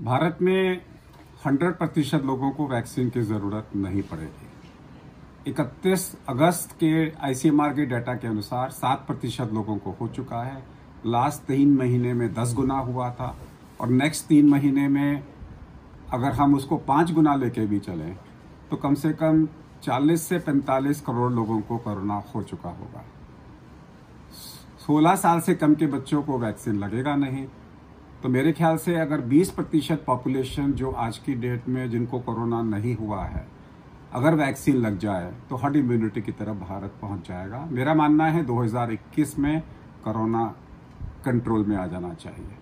भारत में 100 प्रतिशत लोगों को वैक्सीन की ज़रूरत नहीं पड़ेगी। 31 अगस्त के आईसीएमआर के डाटा के अनुसार 7 प्रतिशत लोगों को हो चुका है। लास्ट तीन महीने में 10 गुना हुआ था और नेक्स्ट तीन महीने में अगर हम उसको पाँच गुना लेके भी चलें तो कम से कम 40 से 45 करोड़ लोगों को कोरोना हो चुका होगा। 16 साल से कम के बच्चों को वैक्सीन लगेगा नहीं। तो मेरे ख्याल से अगर 20 प्रतिशत पॉपुलेशन जो आज की डेट में जिनको कोरोना नहीं हुआ है, अगर वैक्सीन लग जाए तो हर्ड इम्यूनिटी की तरफ़ भारत पहुँच जाएगा। मेरा मानना है 2021 में कोरोना कंट्रोल में आ जाना चाहिए।